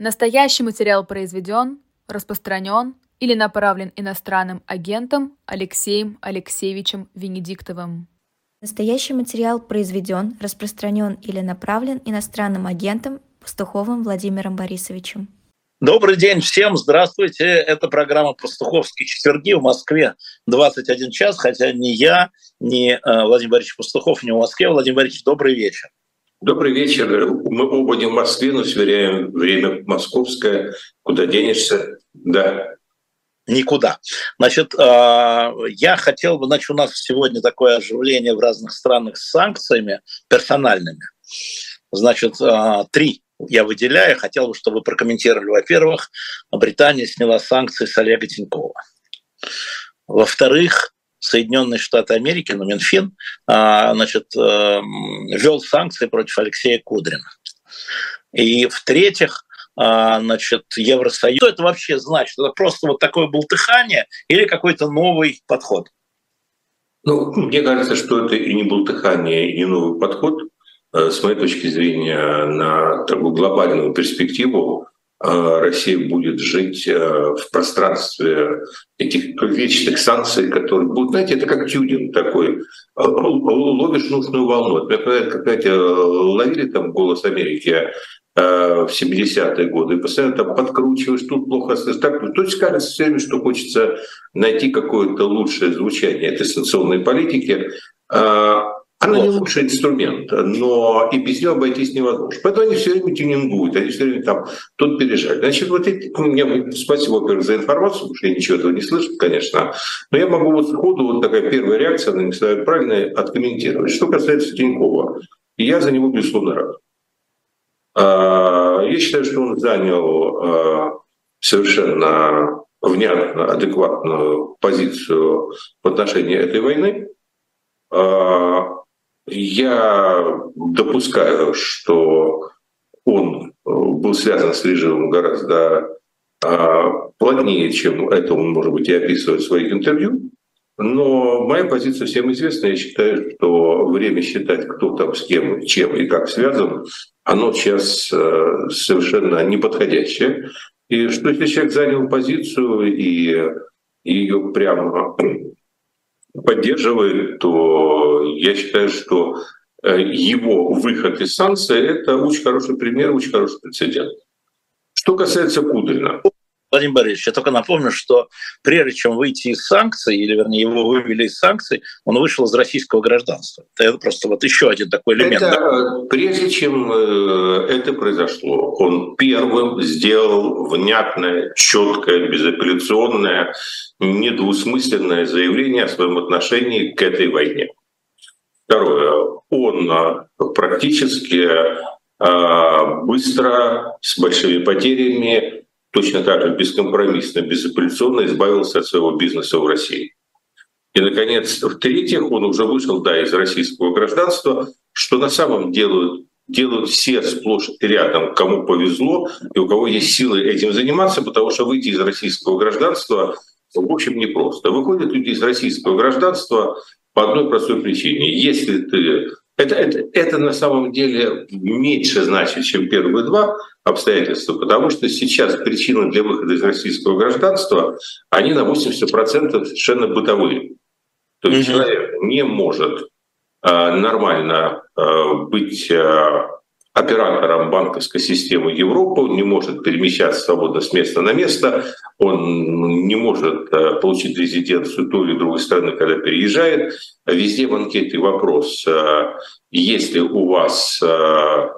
Настоящий материал произведен, распространен или направлен иностранным агентом Алексеем Алексеевичем Венедиктовым. Настоящий материал произведен, распространен или направлен иностранным агентом Пастуховым Владимиром Борисовичем. Добрый день всем, здравствуйте. Это программа «Пастуховские четверги» в Москве 21 час, хотя ни я, ни э, Владимир Борисович Пастухов не в Москве. Владимир Борисович, добрый вечер. Добрый вечер. Мы оба не в Москве, но сверяем время московское. Куда денешься? Да. Никуда. Значит, э, я хотел бы, значит, у нас сегодня такое оживление в разных странах с санкциями персональными. Значит, э, три я выделяю. Хотел бы, чтобы вы прокомментировали. Во-первых, Британия сняла санкции с Олега Тинькова. Во-вторых, Соединенные Штаты Америки, ну, Минфин, а, значит, эм, ввел санкции против Алексея Кудрина. И в-третьих, а, значит, Евросоюз. Что это вообще значит? Это просто вот такое болтыхание или какой-то новый подход? Ну, мне кажется, что это и не болтыхание, и не новый подход. Э, с моей точки зрения, на такую глобальную перспективу э, Россия будет жить э, в пространстве этих вечных санкций, которые будут, знаете, это как тюнинг такой. Ловишь нужную волну. Например, когда ловили там «Голос Америки», в 70-е годы, и постоянно там подкручиваешь, тут плохо слышишь. Так, то есть кажется все время, что хочется найти какое-то лучшее звучание этой санкционной политики. Она не лучший инструмент, но и без нее обойтись невозможно. Поэтому они все время тюнингуют, они все время там тут переезжают. Значит, вот эти, мне спасибо, во-первых, за информацию, потому что я ничего этого не слышу, конечно. Но я могу вот сходу, вот такая первая реакция, она не знаю, правильно откомментировать. Что касается Тинькова, я за него, безусловно, рад. А, я считаю, что он занял а, совершенно внятно, адекватную позицию в отношении этой войны. Я допускаю, что он э, был связан с режимом гораздо а, плотнее, чем это он, может быть, и описывает в своих интервью. Но моя позиция всем известна. Я считаю, что время считать, кто там с кем, чем и как связан, оно сейчас э, совершенно неподходящее. И что если человек занял позицию и ее прямо поддерживает, то я считаю, что э, его выход из санкций – это очень хороший пример, очень хороший прецедент. Что касается Кудрина, Владимир Борисович, я только напомню, что прежде чем выйти из санкций, или, вернее, его вывели из санкций, он вышел из российского гражданства. Это просто вот еще один такой элемент. Это, да? Прежде чем э, это произошло, он первым сделал внятное, четкое, безапелляционное, недвусмысленное заявление о своем отношении к этой войне. Второе. Он э, практически э, быстро, с большими потерями точно так же бескомпромиссно, безапелляционно избавился от своего бизнеса в России. И, наконец, в-третьих, он уже вышел да, из российского гражданства, что на самом деле делают все сплошь рядом, кому повезло и у кого есть силы этим заниматься, потому что выйти из российского гражданства в общем непросто. Выходят люди из российского гражданства по одной простой причине. Если ты это, это, это на самом деле меньше значит, чем первые два обстоятельства, потому что сейчас причины для выхода из российского гражданства, они на 80% совершенно бытовые. То есть mm-hmm. человек не может э, нормально э, быть э, оператором банковской системы Европы, он не может перемещаться свободно с места на место, он не может э, получить резиденцию той или другой страны, когда переезжает. Везде в анкете вопрос, э, если у вас э,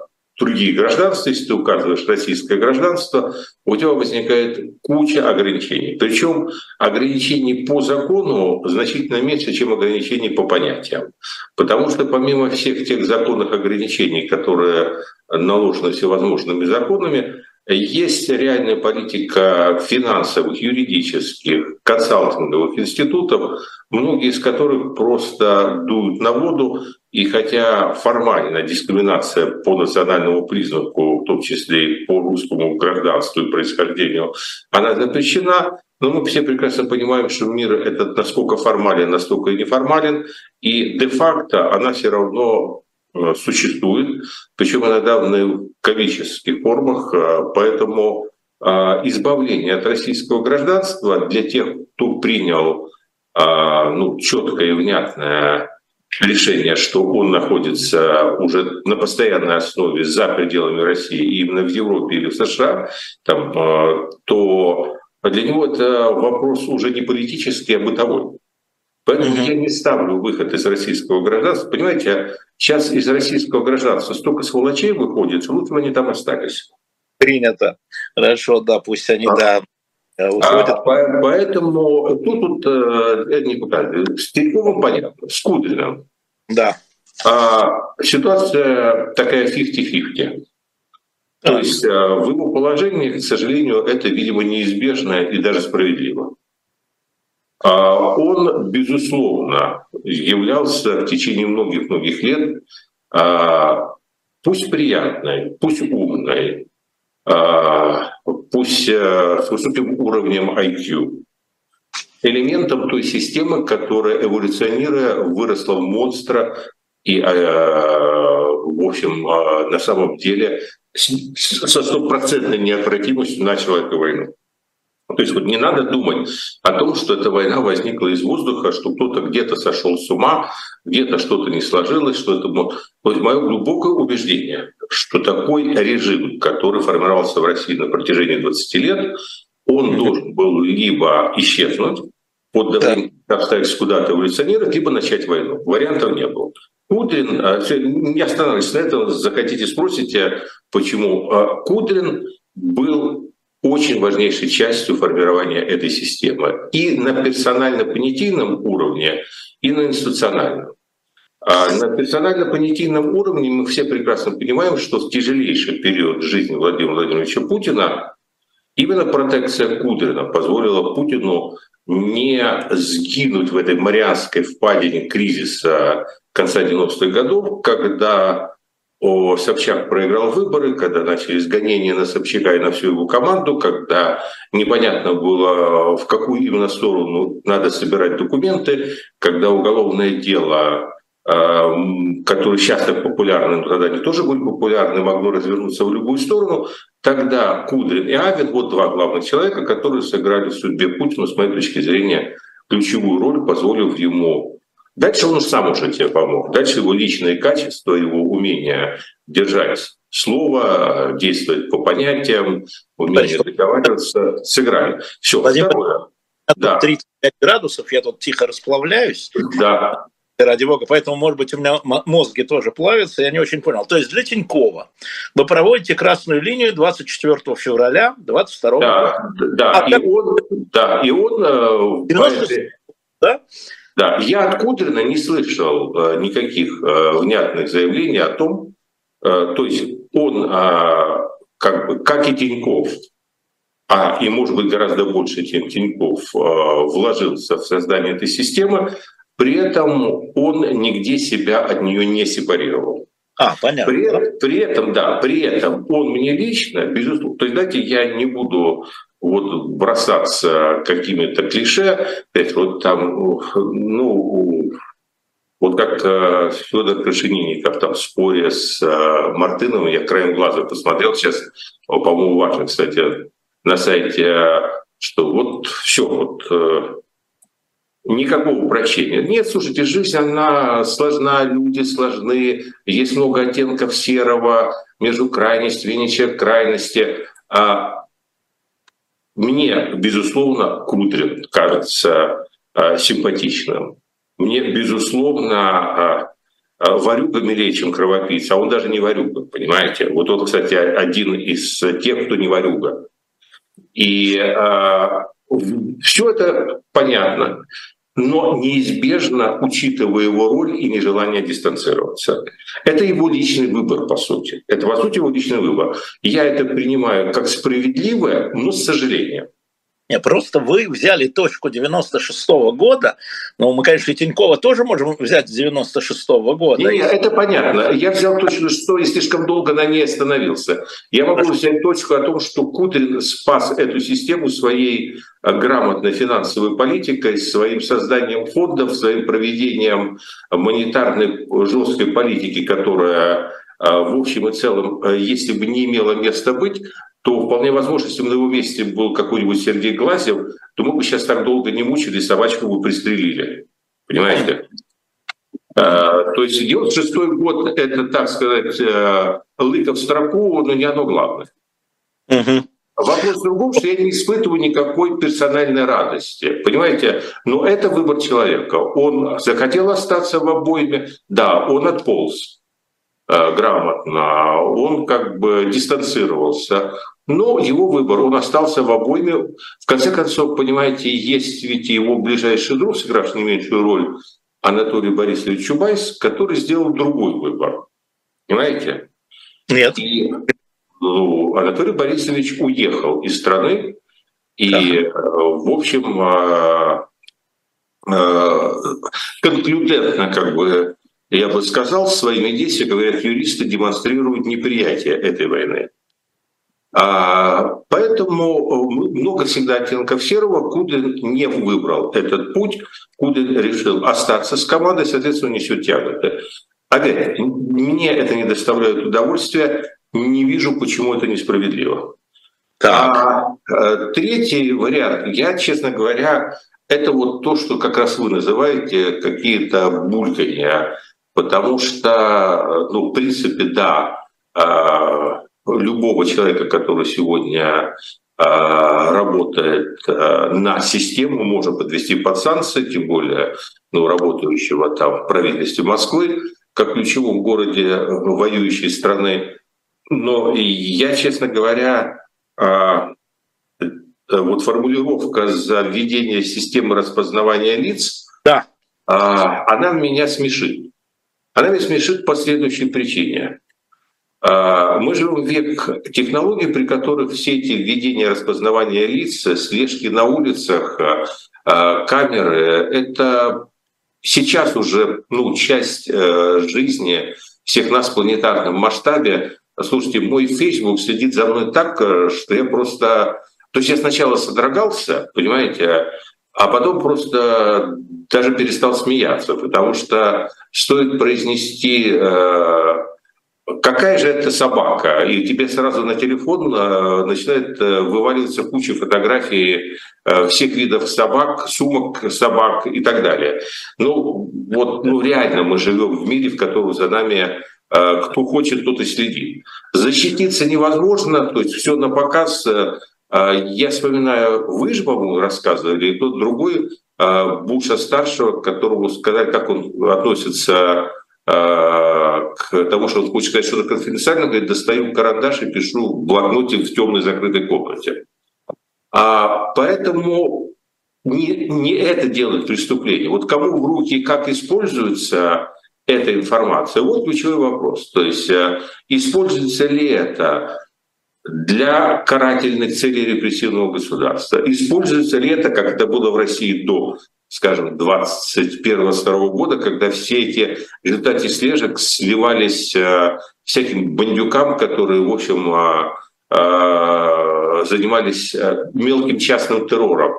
другие гражданства, если ты указываешь российское гражданство, у тебя возникает куча ограничений. Причем ограничений по закону значительно меньше, чем ограничений по понятиям. Потому что помимо всех тех законных ограничений, которые наложены всевозможными законами, есть реальная политика финансовых, юридических, консалтинговых институтов, многие из которых просто дуют на воду, и хотя формально дискриминация по национальному признаку, в том числе и по русскому гражданству и происхождению, она запрещена, но мы все прекрасно понимаем, что мир этот насколько формален, настолько и неформален, и де-факто она все равно существует, причем иногда в комических формах, поэтому избавление от российского гражданства для тех, кто принял ну, четкое и внятное решение, что он находится уже на постоянной основе за пределами России, именно в Европе или в США, там, то для него это вопрос уже не политический, а бытовой. Поэтому mm-hmm. я не ставлю выход из российского гражданства. Понимаете, сейчас из российского гражданства столько сволочей выходит, что лучше они там остались. Принято. Хорошо, да, пусть они, а. да, э, уходят. А, поэтому тут, тут э, показывает. С Тиньковым понятно, с Кудриным. Да. А, ситуация такая 50-50. То есть э, в его положении, к сожалению, это, видимо, неизбежно и даже справедливо. А он, безусловно, являлся в течение многих-многих лет а, пусть приятной, пусть умной, а, пусть э, с высоким уровнем IQ, элементом той системы, которая, эволюционируя, выросла в монстра и, э, в общем, на самом деле со стопроцентной неотвратимостью начала эту войну. То есть вот не надо думать о том, что эта война возникла из воздуха, что кто-то где-то сошел с ума, где-то что-то не сложилось, что это... То есть мое глубокое убеждение, что такой режим, который формировался в России на протяжении 20 лет, он должен был либо исчезнуть, под давлением обстоятельств куда-то эволюционировать, либо начать войну. Вариантов не было. Кудрин, а, не останавливайтесь на этом, захотите, спросите, почему. А, Кудрин был очень важнейшей частью формирования этой системы и на персонально-понятийном уровне, и на институциональном. А на персонально-понятийном уровне мы все прекрасно понимаем, что в тяжелейший период жизни Владимира Владимировича Путина именно протекция Кудрина позволила Путину не сгинуть в этой Марианской впадине кризиса конца 90-х годов, когда о, Собчак проиграл выборы, когда начались гонения на Собчака и на всю его команду, когда непонятно было, в какую именно сторону надо собирать документы, когда уголовное дело, э, которое сейчас так популярно, но тогда они тоже были популярны, могло развернуться в любую сторону, тогда Кудрин и Авен, вот два главных человека, которые сыграли в судьбе Путина, с моей точки зрения, ключевую роль, позволив ему Дальше он сам уже тебе помог. Дальше его личные качества, его умение держать слово, действовать по понятиям, умение договариваться, сыграли. Все, Владимир, второе. Да. 35 градусов, я тут тихо расплавляюсь. Да. Ради бога. Поэтому, может быть, у меня мозги тоже плавятся, я не очень понял. То есть для Тинькова вы проводите красную линию 24 февраля 22 да, года. Да, а, и, так... он, да и он... 90... Э, да? Да, я от Кудрина не слышал э, никаких э, внятных заявлений о том, э, то есть он, э, как, бы, как и Тиньков, а и, может быть, гораздо больше, чем Тиньков, вложился в создание этой системы, при этом он нигде себя от нее не сепарировал. А, понятно. При, при этом, да, при этом он мне лично, безусловно, то есть, знаете, я не буду вот бросаться какими-то клише, вот там, ну, вот как э, Федор Крашенинников там в споре с э, Мартыновым, я краем глаза посмотрел сейчас, по-моему, важно, кстати, на сайте, что вот все, вот э, никакого упрощения. Нет, слушайте, жизнь, она сложна, люди сложны, есть много оттенков серого между крайностью ничем крайности. А мне, безусловно, Кудрин кажется э, симпатичным. Мне, безусловно, э, э, Варюга милее, чем кровопийца, а он даже не Варюга, понимаете? Вот он, кстати, один из тех, кто не Варюга. И э, все это понятно но неизбежно, учитывая его роль и нежелание дистанцироваться. Это его личный выбор, по сути. Это, по сути, его личный выбор. Я это принимаю как справедливое, но с сожалением. Не, просто вы взяли точку 96 -го года, но мы, конечно, и Тинькова тоже можем взять с 96 -го года. Не, это понятно. Я взял точку 6 и слишком долго на ней остановился. Я могу Хорошо. взять точку о том, что Кудрин спас эту систему своей э, грамотной финансовой политикой, своим созданием фондов, своим проведением монетарной жесткой политики, которая э, в общем и целом, э, если бы не имела места быть, то вполне возможно, если бы на его месте был какой-нибудь Сергей Глазев, то мы бы сейчас так долго не мучили, собачку бы пристрелили. Понимаете? А, то есть 96-й год – это, так сказать, э, лыка в строку, но не оно главное. Угу. Вопрос в другом, что я не испытываю никакой персональной радости. Понимаете? Но это выбор человека. Он захотел остаться в обойме, да, он отполз. Э, грамотно, он как бы дистанцировался. Но его выбор, он остался в обойме. В конце концов, понимаете, есть ведь его ближайший друг, сыгравший не меньшую роль, Анатолий Борисович Чубайс, который сделал другой выбор. Понимаете? Нет. И, ну, Анатолий Борисович уехал из страны, и, ага. Э, в общем, э, конклюдентно как бы я бы сказал, своими действиями, говорят юристы, демонстрируют неприятие этой войны. А, поэтому много всегда оттенков серого. Кудин не выбрал этот путь. Кудин решил остаться с командой, соответственно, несет тяготы. Опять, мне это не доставляет удовольствия. Не вижу, почему это несправедливо. Так. А, а третий вариант. Я, честно говоря, это вот то, что как раз вы называете какие-то булькания Потому что, ну, в принципе, да, а, любого человека, который сегодня а, работает а, на систему, можно подвести под санкции, тем более ну, работающего там в правительстве Москвы, как ключевом городе воюющей страны. Но я, честно говоря, вот формулировка за введение системы распознавания лиц, да. она меня смешит. Она меня смешит по следующей причине. А, мы живем в век технологий, при которых все эти введения распознавания лиц, слежки на улицах, а, а, камеры — это сейчас уже ну, часть э, жизни всех нас в планетарном масштабе. Слушайте, мой Facebook следит за мной так, э, что я просто... То есть я сначала содрогался, понимаете, а потом просто даже перестал смеяться, потому что стоит произнести э, какая же это собака, и тебе сразу на телефон э, начинает э, вываливаться куча фотографий всех видов собак, сумок собак и так далее. Ну вот, ну реально мы живем в мире, в котором за нами кто хочет, тот и следит. Защититься невозможно, то есть все на показ я вспоминаю, вы же, по-моему, рассказывали, и тот другой а, Буша-старшего, которому сказать, как он относится а, к тому, что он хочет сказать что-то конфиденциально, говорит, достаю карандаш и пишу в блокноте в темной закрытой комнате. А, поэтому не, не это делает преступление. Вот кому в руки, как используется эта информация, вот ключевой вопрос. То есть используется ли это для карательных целей репрессивного государства. Используется ли это, как это было в России до, скажем, 21-22 года, когда все эти результаты слежек сливались э, всяким бандюкам, которые, в общем, э, э, занимались э, мелким частным террором.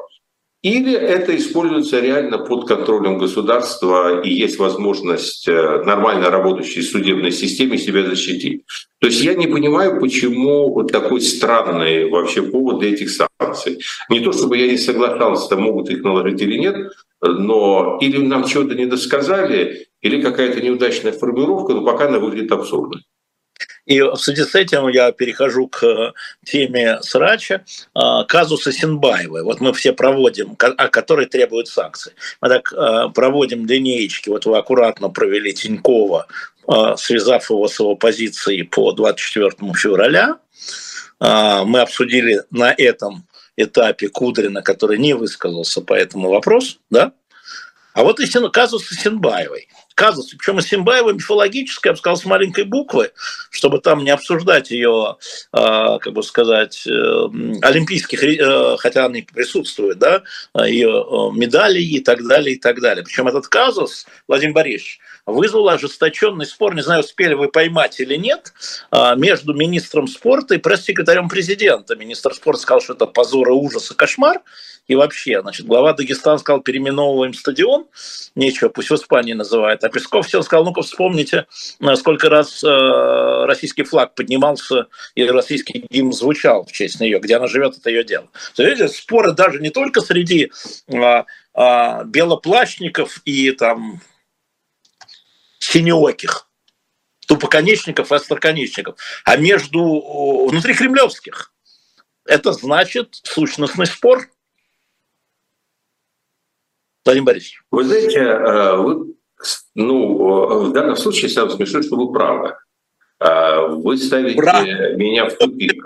Или это используется реально под контролем государства и есть возможность э, нормально работающей судебной системе себя защитить. То есть я не понимаю, почему вот такой странный вообще повод для этих санкций. Не то чтобы я не соглашался, могут их наложить или нет, но или нам чего-то не досказали, или какая-то неудачная формулировка, но пока она выглядит абсурдной. И в связи с этим я перехожу к теме срача, а, казуса Синбаевой. Вот мы все проводим, о которой требуют санкции. Мы так а, проводим линеечки. Вот вы аккуратно провели Тинькова, а, связав его с его позицией по 24 февраля. Мы обсудили на этом этапе Кудрина, который не высказался по этому вопросу, да? А вот и казус Синбаевой. Казус, причем и Симбаева мифологическая, я бы сказал, с маленькой буквы, чтобы там не обсуждать ее, а, как бы сказать, э, олимпийских, э, хотя они присутствуют, да, ее э, медали и так далее, и так далее. Причем этот казус, Владимир Борисович, вызвал ожесточенный спор, не знаю, успели вы поймать или нет, а, между министром спорта и пресс-секретарем президента. Министр спорта сказал, что это позор и ужас и кошмар, и вообще, значит, глава Дагестана сказал, переименовываем стадион, нечего, пусть в Испании называют. А Песков все сказал, ну-ка вспомните, э, сколько раз э, российский флаг поднимался и российский гимн звучал в честь нее, где она живет, это ее дело. То есть, споры даже не только среди э, э, белоплащников и там синеоких, тупоконечников и остроконечников, а между внутри кремлевских. Это значит сущностный спор – Владимир Борисович. Вы знаете, э, вы, ну, в данном случае сам смешно, что вы правы. Э, вы ставите Бра. меня в тупик.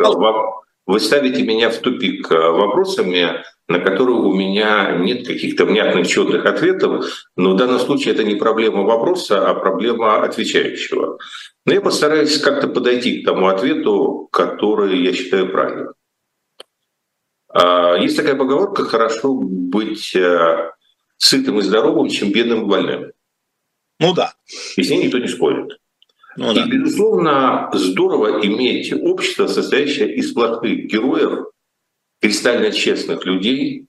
Вы ставите меня в тупик вопросами, на которые у меня нет каких-то внятных четных ответов, но в данном случае это не проблема вопроса, а проблема отвечающего. Но я постараюсь как-то подойти к тому ответу, который я считаю правильным. Э, есть такая поговорка «хорошо быть сытым и здоровым, чем бедным и больным. Ну да. И с ней никто не спорит. Ну, да. И, безусловно, здорово иметь общество, состоящее из сплошных героев, кристально честных людей,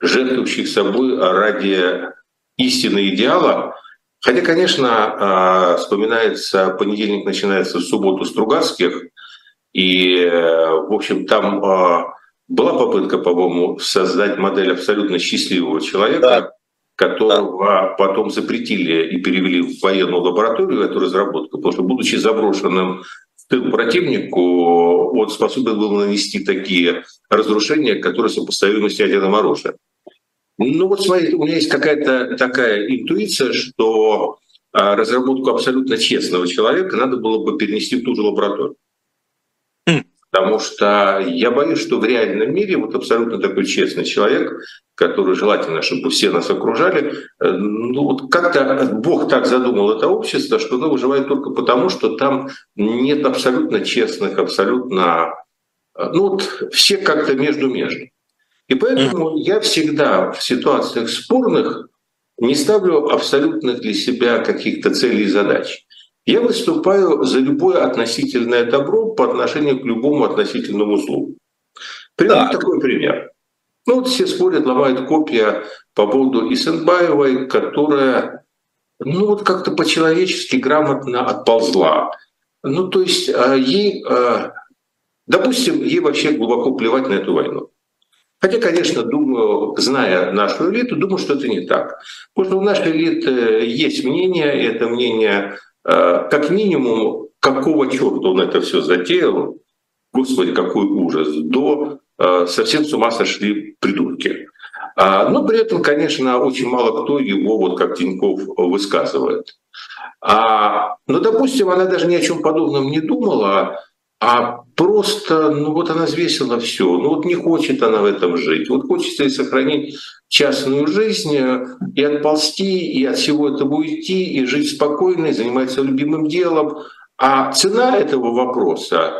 жертвующих собой ради истины идеала. Хотя, конечно, а, вспоминается, понедельник начинается в субботу Стругацких, и, в общем, там а, была попытка, по-моему, создать модель абсолютно счастливого человека, да которого потом запретили и перевели в военную лабораторию, эту разработку, потому что, будучи заброшенным в тыл противнику, он способен был нанести такие разрушения, которые сопоставимы с ядерным оружием. Ну вот смотрите, у меня есть какая-то такая интуиция, что а, разработку абсолютно честного человека надо было бы перенести в ту же лабораторию. Потому что я боюсь, что в реальном мире вот абсолютно такой честный человек, который желательно, чтобы все нас окружали, э, ну вот как-то Бог так задумал это общество, что оно выживает только потому, что там нет абсолютно честных, абсолютно... Э, ну вот все как-то между-между. И поэтому я всегда в ситуациях спорных не ставлю абсолютных для себя каких-то целей и задач. Я выступаю за любое относительное добро по отношению к любому относительному злу. Приведу такой пример. Ну вот все спорят, ломают копья по поводу Исенбаевой, которая ну вот как-то по-человечески грамотно отползла. Ну то есть а, ей, а, допустим, ей вообще глубоко плевать на эту войну. Хотя, конечно, думаю, зная нашу элиту, думаю, что это не так. Потому что у нашей элиты есть мнение, и это мнение Э, как минимум, какого черта он это все затеял, господи, какой ужас, до э, совсем с ума сошли придурки. А, но при этом, конечно, очень мало кто его, вот как Тиньков, высказывает. А, но, допустим, она даже ни о чем подобном не думала, а просто, ну вот она взвесила все, ну вот не хочет она в этом жить, вот хочется ей сохранить частную жизнь э, и отползти, и от всего этого уйти, и жить спокойно, и заниматься любимым делом. А цена этого вопроса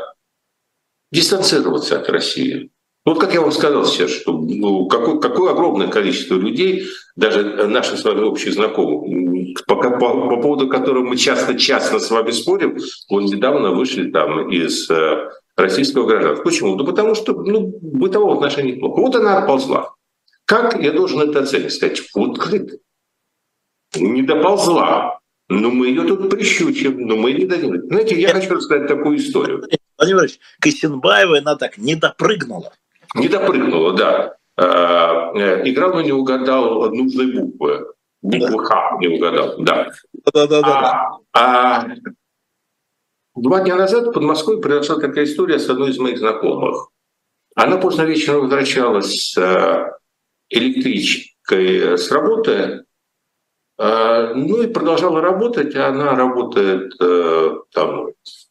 — дистанцироваться от России. Вот как я вам сказал сейчас, что ну, какое, какое огромное количество людей, даже наши с вами общие знакомые, по, по, по поводу которых мы часто-часто с вами спорим, вот недавно вышли там из э, российского гражданства. Почему? Да потому что ну, бытового отношения плохо. Вот она отползла. Как я должен это оценить? Сказать, вот не доползла, но мы ее тут прищучим, но мы не дадим. Знаете, я хочу рассказать такую историю. Владимир Ильич, Косинбаева, она так не допрыгнула. Не допрыгнула, да. А, э, играл, но не угадал нужной буквы. Букву Х не угадал, да. Да, да, да. А, а два дня назад в Подмосковье произошла такая история с одной из моих знакомых. Она поздно вечером возвращалась с э, электричкой с работы, э, ну и продолжала работать. Она работает там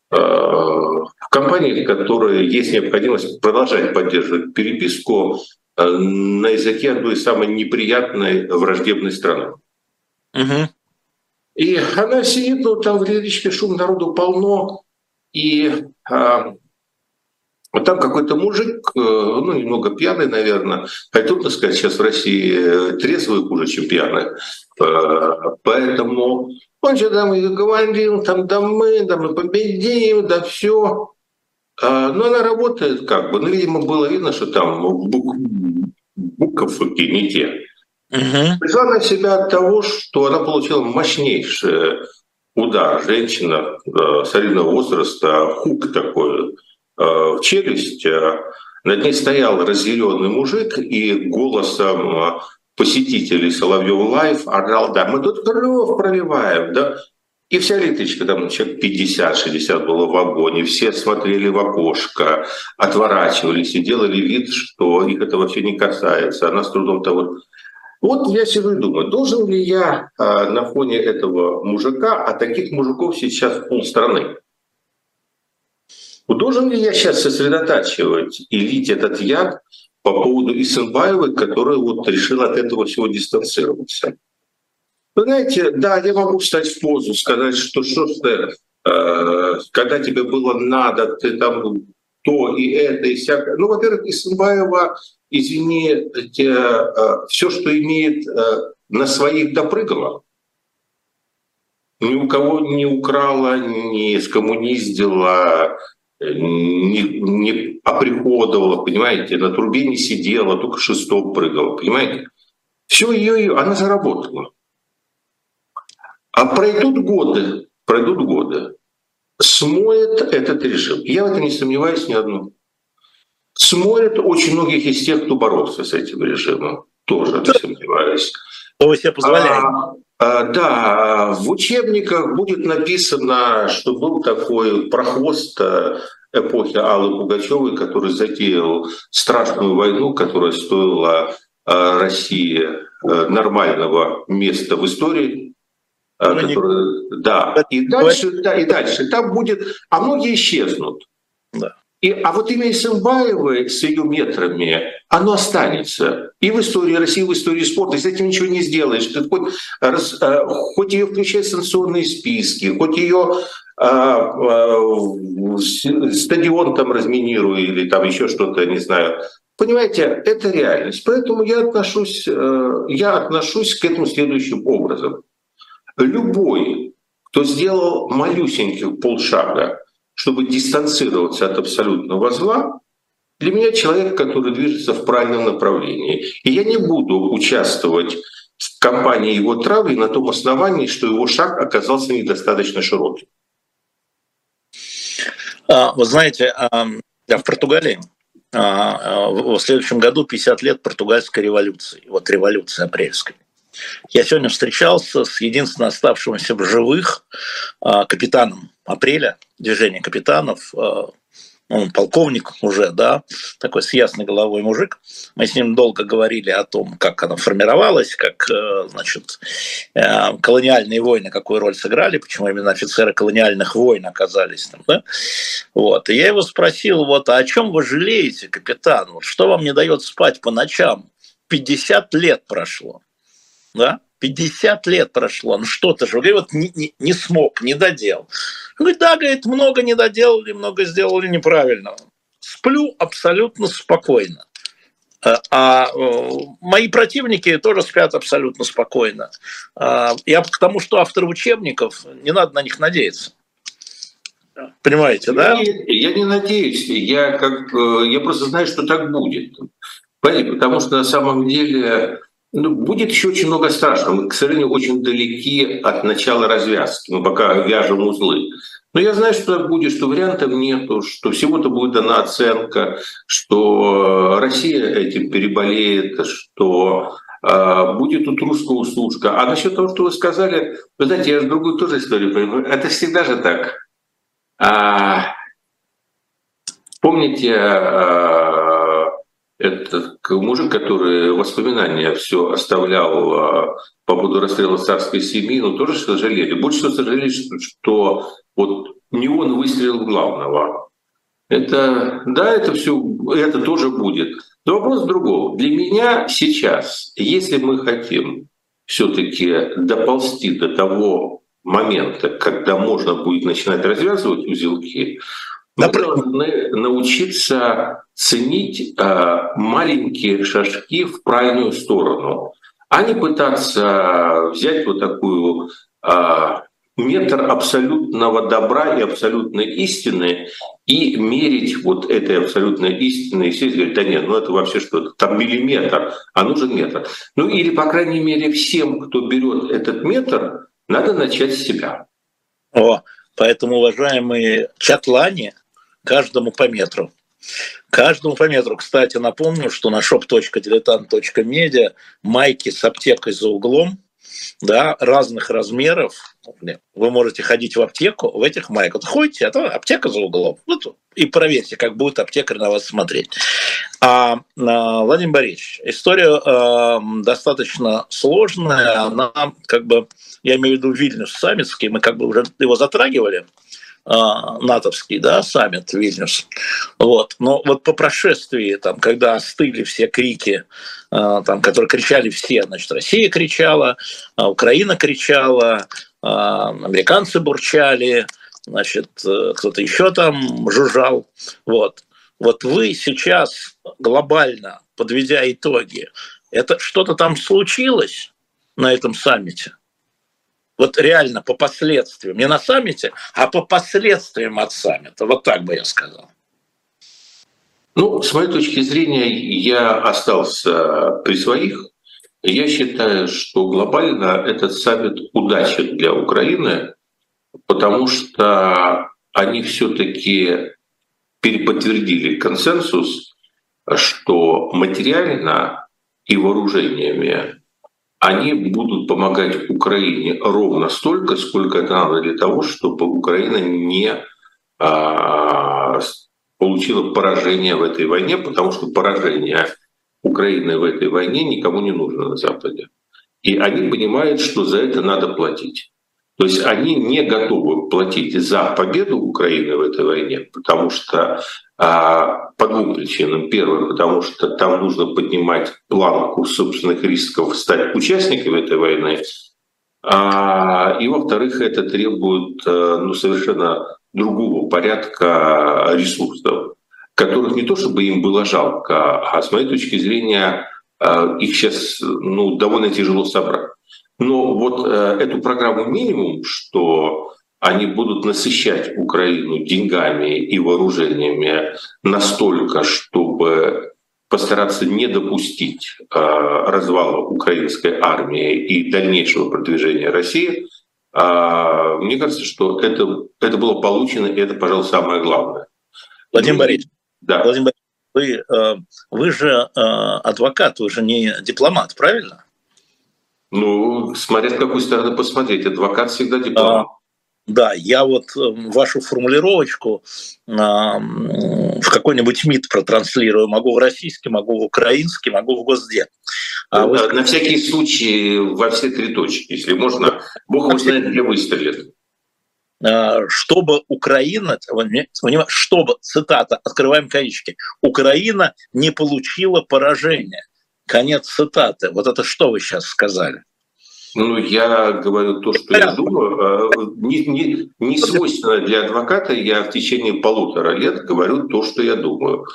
в компании, которые есть необходимость продолжать поддерживать переписку э, на языке одной из самой неприятной враждебной страны. Угу. И она сидит, ну, там в лиричке шум народу полно, и а, вот там какой-то мужик, э, ну, немного пьяный, наверное, хотя трудно сказать, сейчас в России э, трезвый хуже, чем пьяный. Э, поэтому он что там говорил, там, да мы, да мы победим, да все. Но она работает как бы, ну, видимо, было видно, что там бук, буковки не те. Угу. Пришла на себя от того, что она получила мощнейший удар. Женщина э, солидного возраста, хук такой, Э, в челюсть, э, над ней стоял разъяренный мужик и голосом э, посетителей Соловьев Live орал, да, мы тут кровь проливаем, да. И вся электричка, там человек 50-60 было в вагоне, все смотрели в окошко, отворачивались и делали вид, что их это вообще не касается. Она с трудом того... Вот я себе думаю, должен ли я на фоне этого мужика, а таких мужиков сейчас полстраны, Должен ли я сейчас сосредотачивать и лить этот яд по поводу Исенбаевой, которая вот решила от этого всего дистанцироваться? Вы знаете, да, я могу встать в позу, сказать, что что ты, э, когда тебе было надо, ты там то и это, и всякое. Ну, во-первых, Исенбаева, извини, э, все, что имеет, э, на своих допрыгала. Ни у кого не украла, не скоммуниздила, не, не оприходовала, понимаете, на трубе не сидела, только шестом прыгала, понимаете? Все ее, ее, она заработала. А пройдут годы, пройдут годы, смоет этот режим. Я в этом не сомневаюсь ни одну. Смоет очень многих из тех, кто боролся с этим режимом. Тоже не сомневаюсь. Что вы себе позволяете? А, а, да, в учебниках будет написано, что был такой прохвост э, эпохи Аллы Пугачевой, который затеял страшную войну, которая стоила э, России э, нормального места в истории. Ну, которая, не... Да, и дальше, да, и дальше. Там будет, а многие исчезнут. Да. И, а вот имя Исенбаевой с ее метрами, оно останется и в истории России, и в истории спорта. И с этим ничего не сделаешь. Ты хоть, раз, э, хоть ее включай в санкционные списки, хоть ее а, а, стадион там разминируй или там еще что-то, не знаю. Понимаете, это реальность. Поэтому я отношусь, э, я отношусь к этому следующим образом. Любой, кто сделал малюсеньких полшага, чтобы дистанцироваться от абсолютного зла, для меня человек, который движется в правильном направлении. И я не буду участвовать в кампании его травли на том основании, что его шаг оказался недостаточно широким. А, вы знаете, я в Португалии а, в следующем году 50 лет португальской революции, вот революции апрельской. Я сегодня встречался с единственно оставшимся в живых а, капитаном апреля, движения капитанов, а, он полковник уже, да, такой с ясной головой мужик. Мы с ним долго говорили о том, как она формировалась, как, э, значит, э, колониальные войны какую роль сыграли, почему именно офицеры колониальных войн оказались там, да. Вот. И я его спросил, вот, а о чем вы жалеете, капитан? Вот, что вам не дает спать по ночам? 50 лет прошло, да? 50 лет прошло, ну что-то же, вот не, не, не смог, не доделал. Он говорит, да, говорит, много не доделали, много сделали неправильно. Сплю абсолютно спокойно. Э, а э, мои противники тоже спят абсолютно спокойно. Э, я к тому, что авторы учебников, не надо на них надеяться. Понимаете, да? Я, я не надеюсь. Я, как, я просто знаю, что так будет. Потому что на самом деле будет еще очень много страшного. Мы, к сожалению, очень далеки от начала развязки. Мы пока вяжем узлы. Но я знаю, что так будет, что вариантов нету, что всего-то будет дана оценка, что Россия этим переболеет, что э, будет тут русская услужка. А насчет того, что вы сказали, вы знаете, я же другую тоже историю понимаю. Это всегда же так. А, помните, а, этот мужик, который воспоминания все оставлял а, по поводу расстрела царской семьи, ну тоже сожалели. Больше всего сожалели, что вот не он выстрелил главного. Это, да, это все, это тоже будет. Но вопрос другого. Для меня сейчас, если мы хотим все-таки доползти до того момента, когда можно будет начинать развязывать узелки, мы должны научиться ценить э, маленькие шажки в правильную сторону, а не пытаться взять вот такую э, метр абсолютного добра и абсолютной истины и мерить вот этой абсолютной истиной все говорить, да нет, ну это вообще что-то, там миллиметр, а нужен метр. Ну или, по крайней мере, всем, кто берет этот метр, надо начать с себя. О, поэтому, уважаемые чатлане, каждому по метру. Каждому по метру. Кстати, напомню, что на shop.diletant.media майки с аптекой за углом, да, разных размеров. Вы можете ходить в аптеку в этих майках. Ходите, а то аптека за углом. Вот, и проверьте, как будет аптекарь на вас смотреть. А, а Владимир Борисович, история э, достаточно сложная. Она как бы, я имею в виду Вильнюс Саммитский, мы как бы уже его затрагивали натовский, да, саммит Вильнюс. Вот. Но вот по прошествии, там, когда остыли все крики, а, там, которые кричали все, значит, Россия кричала, а, Украина кричала, американцы бурчали, значит, э, кто-то еще там жужжал. Вот. Вот вы сейчас глобально, подведя итоги, это что-то там случилось на этом саммите? Вот реально по последствиям, не на саммите, а по последствиям от саммита. Вот так бы я сказал. Ну, с моей точки зрения, я остался при своих. Я считаю, что глобально этот саммит удачен для Украины, потому что они все-таки переподтвердили консенсус, что материально и вооружениями они будут помогать Украине ровно столько, сколько это надо для того, чтобы Украина не а, получила поражение в этой войне, потому что поражение Украины в этой войне никому не нужно на Западе. И они понимают, что за это надо платить. То есть они не готовы платить за победу Украины в этой войне, потому что по двум причинам. Первое, потому что там нужно поднимать планку собственных рисков стать участниками этой войны. А, и во-вторых, это требует э, ну, совершенно другого порядка ресурсов, которых не то чтобы им было жалко, а с моей точки зрения э, их сейчас ну, довольно тяжело собрать. Но вот э, эту программу минимум, что они будут насыщать Украину деньгами и вооружениями настолько, чтобы постараться не допустить э, развала украинской армии и дальнейшего продвижения России, э, мне кажется, что это, это было получено, и это, пожалуй, самое главное. Владимир Борисович, да. Владимир Борисович, вы, э, вы же э, адвокат, вы же не дипломат, правильно? Ну, смотря с какой стороны посмотреть, адвокат всегда дипломат. Да, я вот эм, вашу формулировочку в какой-нибудь МИД протранслирую. Могу в российский, могу в украинский, могу в Госдеп. А ну, вы... На всякий случай во все три точки, если можно. Бог его знает, где выстрелит. А, чтобы Украина, чтобы, цитата, открываем кавычки, Украина не получила поражения. Конец цитаты. Вот это что вы сейчас сказали? Ну, я говорю то, что я думаю. А, не, не, не свойственно для адвоката, я в течение полутора лет говорю то, что я думаю.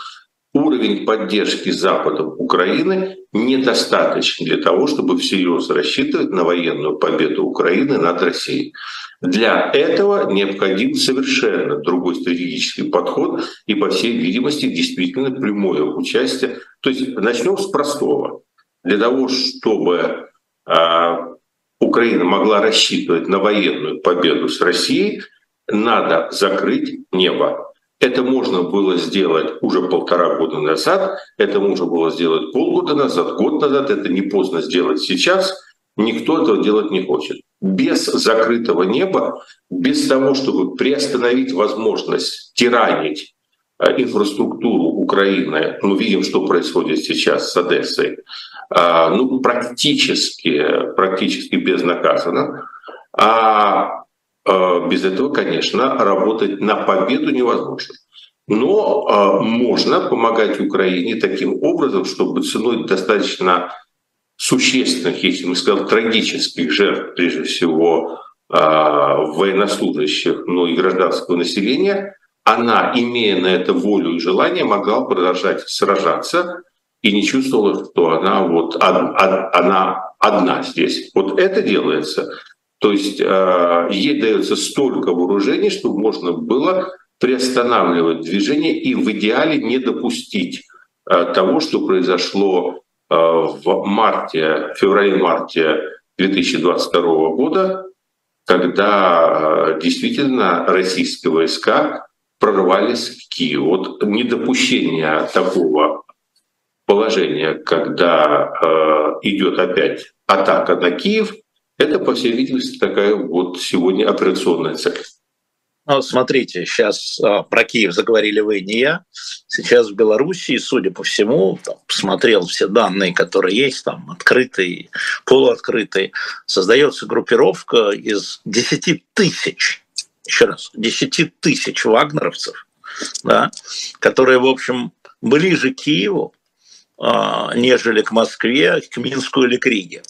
Уровень поддержки Западом Украины недостаточен для того, чтобы всерьез рассчитывать на военную победу Украины над Россией. Для этого необходим совершенно другой стратегический подход и, по всей видимости, действительно прямое участие. То есть начнем с простого. Для того, чтобы а, Украина могла рассчитывать на военную победу с Россией, надо закрыть небо. Это можно было сделать уже полтора года назад, это можно было сделать полгода назад, год назад, это не поздно сделать сейчас. Никто этого делать не хочет. Без закрытого неба, без того, чтобы приостановить возможность тиранить э, инфраструктуру Украины, мы видим, что происходит сейчас с Одессой, ну, практически, практически безнаказанно. А, а без этого, конечно, работать на победу невозможно. Но а, можно помогать Украине таким образом, чтобы ценой достаточно существенных, если мы сказал, трагических жертв, прежде всего военнослужащих, но и гражданского населения, она, имея на это волю и желание, могла продолжать сражаться и не чувствовала, что она вот она одна здесь. Вот это делается. То есть ей дается столько вооружений, чтобы можно было приостанавливать движение и в идеале не допустить того, что произошло в марте, феврале-марте 2022 года, когда действительно российские войска прорвались к Киеву. Вот недопущение такого положения, когда э, идет опять атака на Киев, это, по всей видимости, такая вот сегодня операционная цель. Ну, смотрите, сейчас а, про Киев заговорили вы, не я. Сейчас в Белоруссии, судя по всему, там, посмотрел все данные, которые есть, там открытые, полуоткрытые, создается группировка из 10 тысяч еще раз, 10 тысяч вагнеровцев, да, которые, в общем, ближе к Киеву, нежели к Москве, к Минску или к Риге.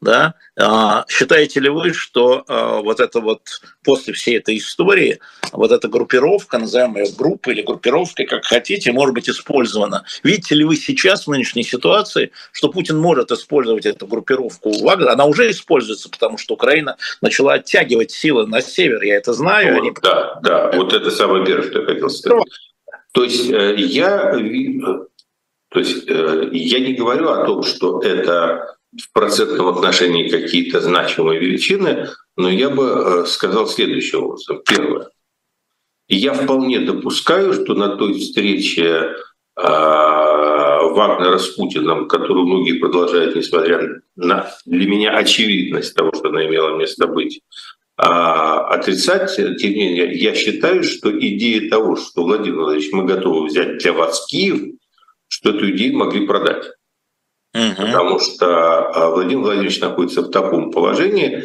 Да? А, считаете ли вы, что а, вот это вот после всей этой истории, вот эта группировка, назовем ее группой или группировкой, как хотите, может быть использована? Видите ли вы сейчас в нынешней ситуации, что Путин может использовать эту группировку Вагнера? Она уже используется, потому что Украина начала оттягивать силы на север, я это знаю. Вот, они... Да, да, вот это самое первое, что я хотел сказать. То есть э, я, то есть э, я не говорю о том, что это в процентном отношении какие-то значимые величины, но я бы э, сказал следующим образом. Первое. Я вполне допускаю, что на той встрече э, Вагнера с Путиным, которую многие продолжают, несмотря на для меня очевидность того, что она имела место быть, отрицать, тем не менее, я считаю, что идея того, что Владимир Владимирович, мы готовы взять для вас Киев, что эту идею могли продать. Угу. Потому что а, Владимир Владимирович находится в таком положении,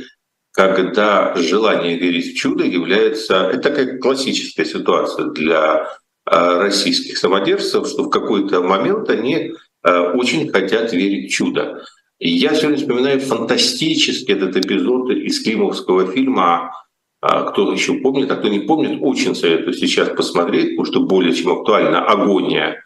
когда желание верить в чудо является... Это такая классическая ситуация для а, российских самодержцев, что в какой-то момент они а, очень хотят верить в чудо. Я сегодня вспоминаю фантастический этот эпизод из климовского фильма кто еще помнит, а кто не помнит, очень советую сейчас посмотреть, потому что более чем актуальна агония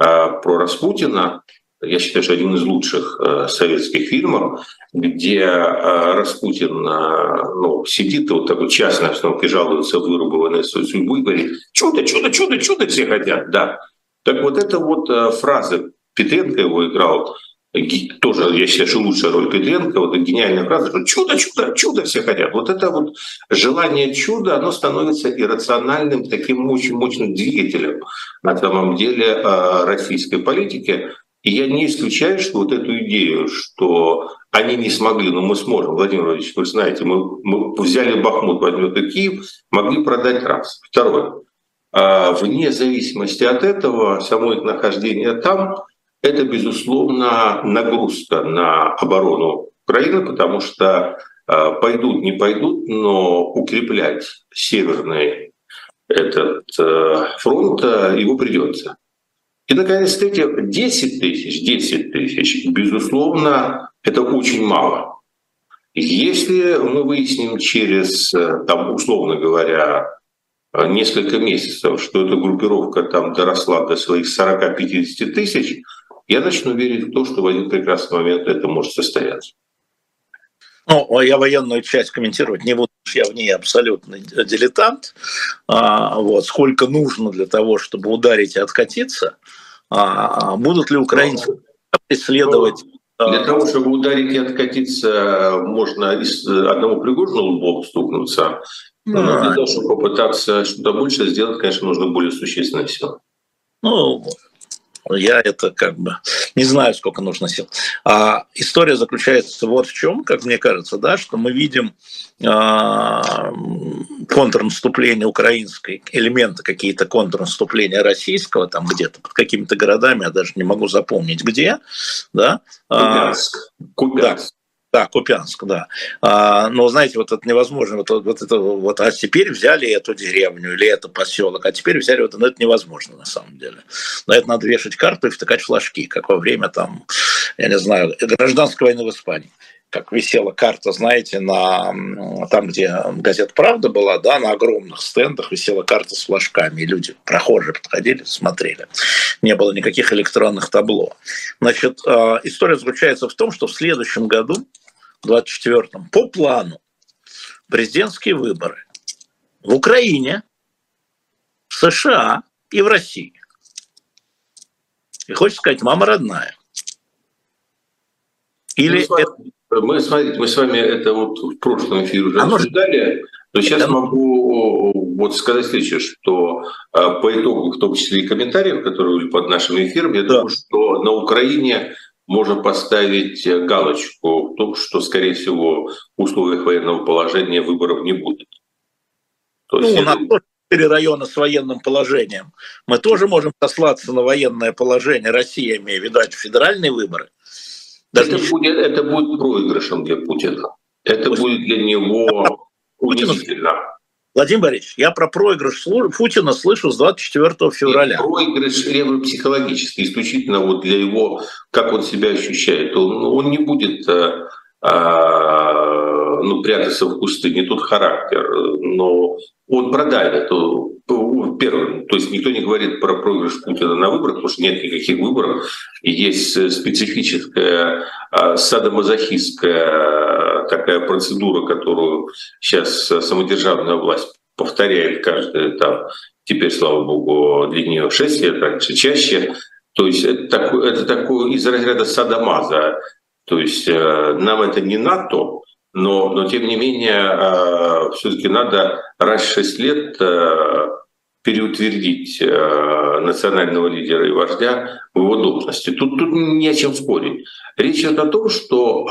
про Распутина я считаю, что один из лучших э, советских фильмов, где э, Распутин э, ну, сидит вот такой частной обстановке жалуется вырубленной свою судьбу и говорит «Чудо, чудо, чудо, чудо все хотят!» Да. Так вот эта вот фраза, Петренко его играл, тоже, я считаю, что лучшая роль Петренко, вот гениальная фраза, что чудо, чудо, чудо все хотят. Вот это вот желание чуда, оно становится иррациональным таким очень мощным двигателем на самом деле российской политики. И я не исключаю, что вот эту идею, что они не смогли, но мы сможем, Владимир Владимирович, вы знаете, мы, мы взяли Бахмут, возьмем и Киев, могли продать раз. Второе. А вне зависимости от этого, само их нахождение там, это, безусловно, нагрузка на оборону Украины, потому что а, пойдут, не пойдут, но укреплять северный этот э, фронт э, его придется. И, наконец, третье, 10 тысяч, 10 тысяч, безусловно, это очень мало. Если мы выясним через, там, условно говоря, несколько месяцев, что эта группировка там доросла до своих 40-50 тысяч, я начну верить в то, что в один прекрасный момент это может состояться. Ну, я военную часть комментировать не буду, я в ней абсолютно дилетант. А, вот, сколько нужно для того, чтобы ударить и откатиться, а, будут ли украинцы преследовать для того, чтобы ударить и откатиться, можно из одного Пригожину лбом стукнуться. Но для того, чтобы попытаться что-то больше сделать, конечно, нужно более существенные силы. Ну, я это как бы не знаю, сколько нужно сил. А история заключается вот в чем, как мне кажется, да, что мы видим а, контрнаступление украинской, элементы какие-то контрнаступления российского, там где-то под какими-то городами, я даже не могу запомнить где, да. Купянск. Купянск. Да, Купянск, да. А, но знаете, вот это невозможно. Вот, вот это вот, а теперь взяли эту деревню или это поселок, а теперь взяли вот, ну это невозможно на самом деле. На это надо вешать карту и втыкать флажки, как во время там, я не знаю, гражданской войны в Испании. как висела карта, знаете, на там, где газета «Правда» была, да, на огромных стендах висела карта с флажками, и люди, прохожие, подходили, смотрели. Не было никаких электронных табло. Значит, э, история заключается в том, что в следующем году, 24-м, по плану, президентские выборы в Украине, в США и в России. И хочется сказать, мама родная. Или ну, это мы, смотрите, мы с вами это вот в прошлом эфире уже Оно обсуждали, но сейчас это... могу вот сказать следующее, что а, по итогу, в том числе и комментариев, которые были под нашим эфиром, я да. думаю, что на Украине можно поставить галочку в том, что, скорее всего, в условиях военного положения выборов не будет. То ну, есть у нас тоже четыре района с военным положением. Мы тоже можем сослаться на военное положение. Россия, имея в виду, федеральные выборы – даже это, будет, это будет проигрышем для Путина. Это будет для него унизительно. Владимир Борисович, я про проигрыш Путина слышу с 24 февраля. И проигрыш психологический, исключительно вот для его, как он себя ощущает. Он, он не будет а, ну, прятаться в кусты, не тот характер, но он продавит. Первым, то есть никто не говорит про проигрыш Путина на выборах, потому что нет никаких выборов. Есть специфическая а, садомазохистская такая процедура, которую сейчас самодержавная власть повторяет каждый там, теперь, слава богу, для нее 6 лет, раньше чаще. То есть это такое, это такое из разряда садомаза. То есть э, нам это не НАТО, но, но тем не менее э, все-таки надо раз в 6 лет э, переутвердить национального лидера и вождя в его должности. Тут, тут не о чем спорить. Речь идет о том, что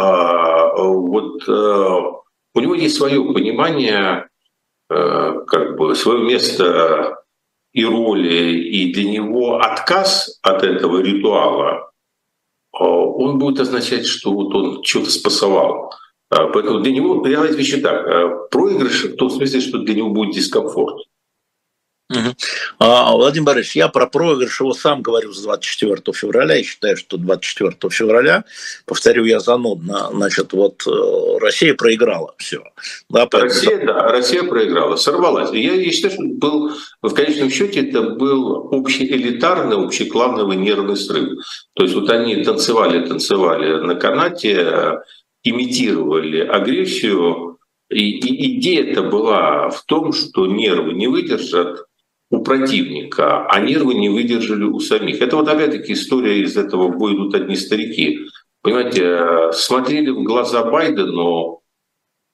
вот у него есть свое понимание, как бы свое место и роли, и для него отказ от этого ритуала, он будет означать, что вот он что-то спасовал. Э, поэтому для него, я вещи так, э, проигрыш в том смысле, что для него будет дискомфорт. Угу. Владимир Борисович, я про проигрыш его сам говорю с 24 февраля. Я считаю, что 24 февраля, повторю я занудно, значит, вот э, Россия проиграла все. Да, Россия, да, Россия проиграла, сорвалась. Я, я считаю, что был, в конечном счете это был общеэлитарный, общеклановый нервный срыв. То есть вот они танцевали, танцевали на канате, имитировали агрессию, и, и идея это была в том, что нервы не выдержат, у противника, а нервы не выдержали у самих. Это вот опять-таки история из этого «в бой идут одни старики». Понимаете, смотрели в глаза Байдену,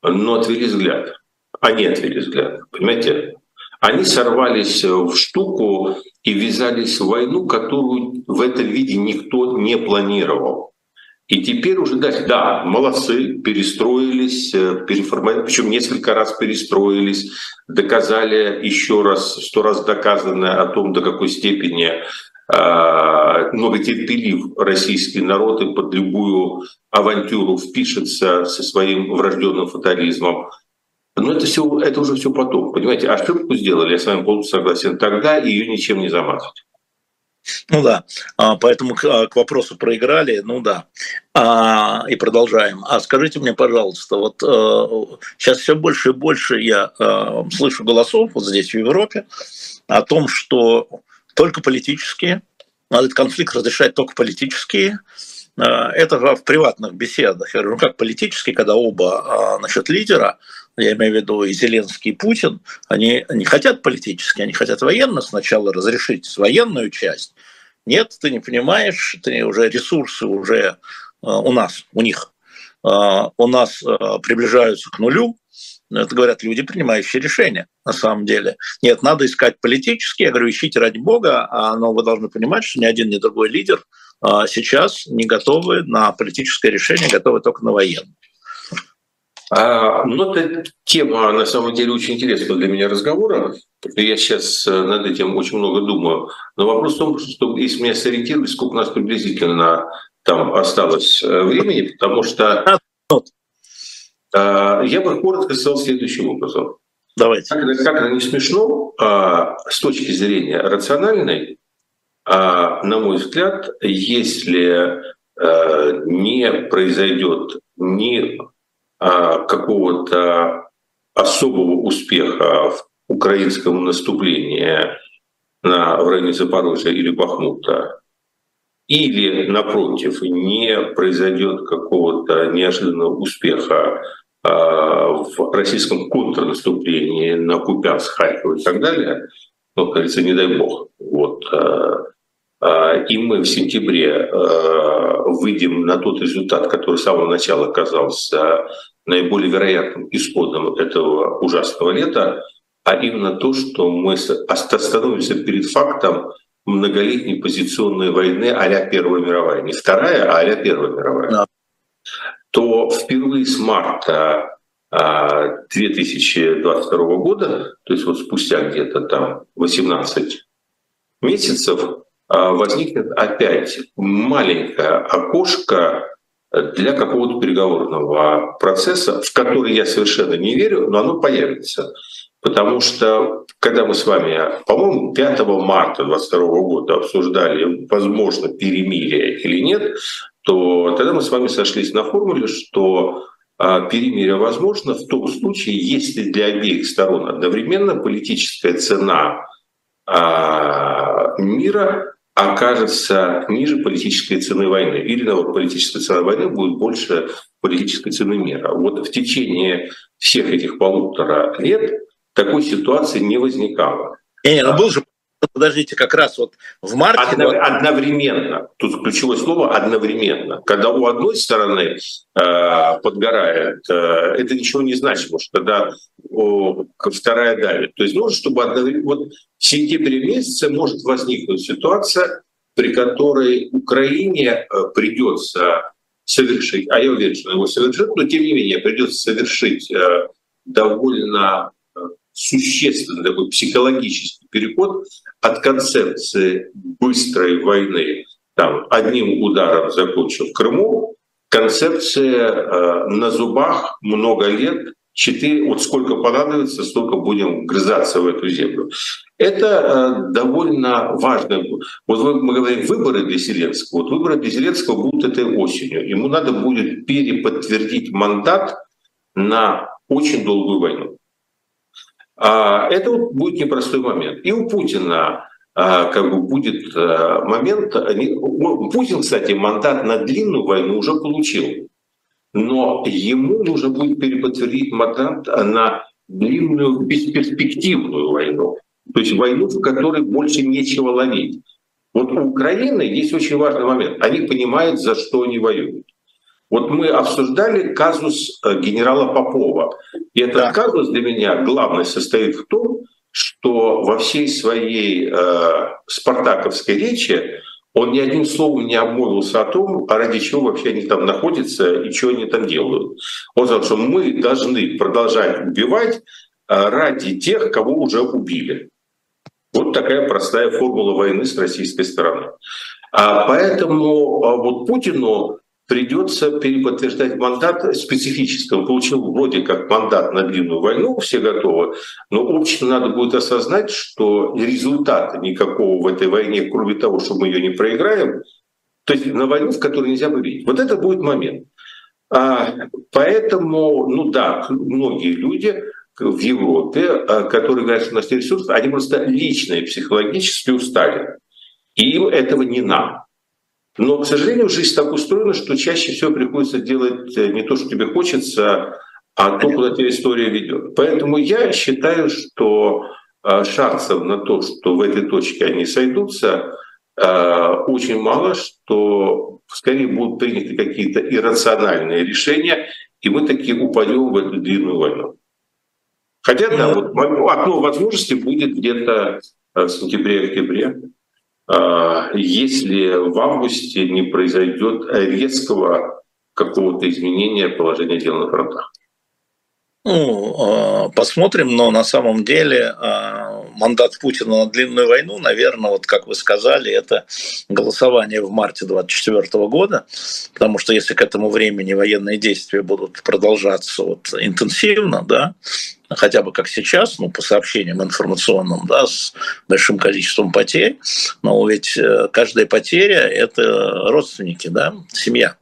но отвели взгляд. Они отвели взгляд, понимаете? Они сорвались в штуку и ввязались в войну, которую в этом виде никто не планировал. И теперь уже дальше, да, молодцы, перестроились, э, переформировали, причем несколько раз перестроились, доказали еще раз, сто раз доказанное о том, до какой степени многотерпелив российский народ и под любую авантюру впишется со своим врожденным фатализмом. Но это, все, это уже все потом. Понимаете, ошибку сделали, я с вами полностью согласен, тогда ее ничем не замазать. Ну да, а, поэтому а, к вопросу проиграли, ну да. А, и продолжаем. А скажите мне, пожалуйста, вот сейчас все больше и больше я слышу голосов вот здесь в Европе о том, что только политические, надо этот конфликт разрешать только политические, это в приватных беседах. Я говорю, ну как политически, когда оба значит, лидера, я имею в виду и Зеленский, и Путин, они не хотят политически, они хотят военно сначала разрешить военную часть, нет, ты не понимаешь, ты уже ресурсы уже э, у нас, у них, э, у нас э, приближаются к нулю. Это говорят люди, принимающие решения на самом деле. Нет, надо искать политические. Я говорю, ищите ради бога, а, но вы должны понимать, что ни один, ни другой лидер сейчас не готовы на политическое решение, готовы только на военное. А, ну, эта тема, на самом деле, очень интересная для меня разговора. Я сейчас э, над этим очень много думаю. Но вопрос в том, что если меня сориентировать, сколько у нас приблизительно там осталось э, времени, потому что а, я бы коротко сказал следующим образом. Давайте. Как, как это не смешно, а, с точки зрения рациональной, на мой взгляд, если э, не произойдет ни а, какого-то особого успеха в украинском наступлении на, в районе Запорожья или Бахмута, или, напротив, не произойдет какого-то неожиданного успеха э, в российском контрнаступлении на Купянск, Харьков и так далее, ну, говорится, не дай бог. Вот, э, и мы в сентябре выйдем на тот результат, который с самого начала казался наиболее вероятным исходом этого ужасного лета, а именно то, что мы остановимся перед фактом многолетней позиционной войны а Первая мировая. Не вторая, а а Первая мировая. Да. То впервые с марта 2022 а, года, то есть вот спустя где-то там 18 месяцев, а, возникнет опять маленькое окошко для какого-то переговорного процесса, в который я совершенно не верю, но оно появится. Потому что, когда мы с вами, по-моему, 5 марта 2022 года обсуждали, возможно, перемирие или нет, то тогда мы с вами сошлись на формуле, что а, перемирие возможно в том случае, если для обеих сторон одновременно политическая цена а, мира окажется ниже политической цены войны. Или, наоборот, политическая цена войны будет больше политической цены мира. Вот в течение всех этих полутора лет такой ситуации не возникало. Не, не, ну был же подождите, как раз вот в марте... Одно, одновременно. Тут ключевое слово «одновременно». Когда у одной стороны э, подгорает, э, это ничего не значит, потому что когда о, вторая давит. То есть нужно, чтобы одновременно... Вот в сентябре месяце может возникнуть ситуация, при которой Украине э, придется совершить, а я уверен, что его совершит, но тем не менее придется совершить э, довольно существенный такой психологический переход от концепции быстрой войны, там, одним ударом закончив Крыму, концепция э, на зубах много лет, четыре, вот сколько понадобится, столько будем грызаться в эту землю. Это э, довольно важно. Вот вы, мы говорим выборы для Зеленского. Вот выборы для Зеленского будут этой осенью. Ему надо будет переподтвердить мандат на очень долгую войну. А это будет непростой момент. И у Путина а, как бы будет а, момент... Путин, кстати, мандат на длинную войну уже получил. Но ему нужно будет переподтвердить мандат на длинную бесперспективную войну. То есть войну, в которой больше нечего ловить. Вот у Украины есть очень важный момент. Они понимают, за что они воюют. Вот мы обсуждали казус э, генерала Попова. И этот да. казус для меня главный состоит в том, что во всей своей э, спартаковской речи он ни одним словом не обмолвился о том, а ради чего вообще они там находятся и что они там делают. Он сказал, что мы должны продолжать убивать э, ради тех, кого уже убили. Вот такая простая формула войны с российской стороны. А поэтому а вот Путину придется переподтверждать мандат специфически. Он получил вроде как мандат на длинную войну, все готовы, но обществу надо будет осознать, что результата никакого в этой войне, кроме того, что мы ее не проиграем, то есть на войну, в которой нельзя победить. Вот это будет момент. А, поэтому, ну да, многие люди в Европе, а, которые говорят, что у нас нет ресурсов, они просто лично и психологически устали. И им этого не надо. Но, к сожалению, жизнь так устроена, что чаще всего приходится делать э, не то, что тебе хочется, а то, куда тебя история ведет. Поэтому я считаю, что э, шансов на то, что в этой точке они сойдутся, э, очень мало, что скорее будут приняты какие-то иррациональные решения, и мы таки упадем в эту длинную войну. Хотя, да, вот окно возможности будет где-то в сентябре-октябре. А, если в августе не произойдет резкого какого-то изменения положения дел на фронтах. Ну, а, посмотрим, но на самом деле а, мандат Путина на длинную войну, наверное, вот как вы сказали, это голосование в марте 2024 года, потому что если к этому времени военные действия будут продолжаться вот интенсивно, да, хотя бы как сейчас, ну, по сообщениям информационным, да, с большим количеством потерь, но ведь э, каждая потеря – это родственники, да, семья.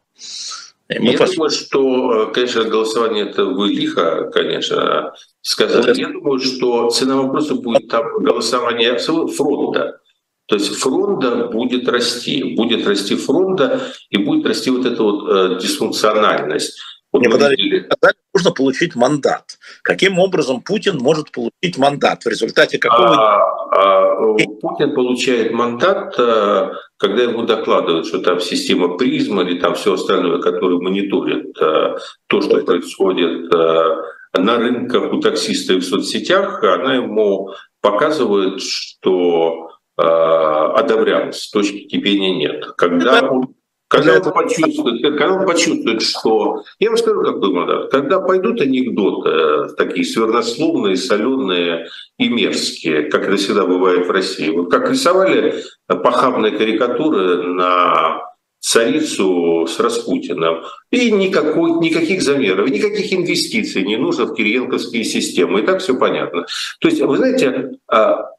Мы Я пос... думаю, что, конечно, голосование это вы лихо, конечно, сказали. Я думаю, что цена вопроса будет там голосование фронта. То есть фронта будет расти, будет расти фронта и будет расти вот эта вот э, дисфункциональность. Мне подали, нужно получить мандат. Каким образом Путин может получить мандат? В результате какого... А, а, Путин получает мандат, э, когда ему докладывают, что там система призма или там все остальное, которое мониторит э, то, что происходит э, на рынках у таксиста и в соцсетях, она ему показывает, что одобрялось, точки кипения нет. Когда он когда он, почувствует, когда он почувствует, что... Я вам скажу, как думаю, когда пойдут анекдоты, э, такие свернословные, соленые и мерзкие, как это всегда бывает в России. Вот как рисовали похабные карикатуры на царицу с Распутиным. И никакой, никаких замеров, никаких инвестиций не нужно в кириенковские системы. И так все понятно. То есть, вы знаете, а,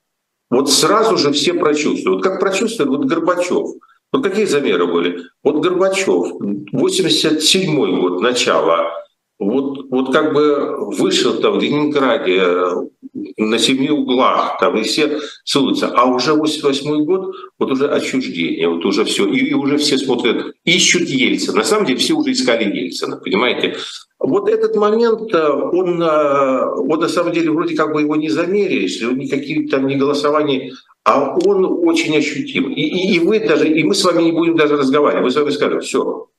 вот сразу же все прочувствуют. Вот как прочувствует вот Горбачев – ну какие замеры были? Вот Горбачев, 87 год, начало, вот, вот как бы вышел там в Ленинграде э, на семи углах, там и все целуются. А уже 88 год, вот уже отчуждение, вот уже все, и, и уже все смотрят, ищут Ельцина. На самом деле все уже искали Ельцина, понимаете? Вот этот момент, э, он, э, он на самом деле вроде как бы его не замеряешь, никакие там не голосования а он очень ощутим. И, и, и вы даже, и мы с вами не будем даже разговаривать. Мы с вами скажем, все,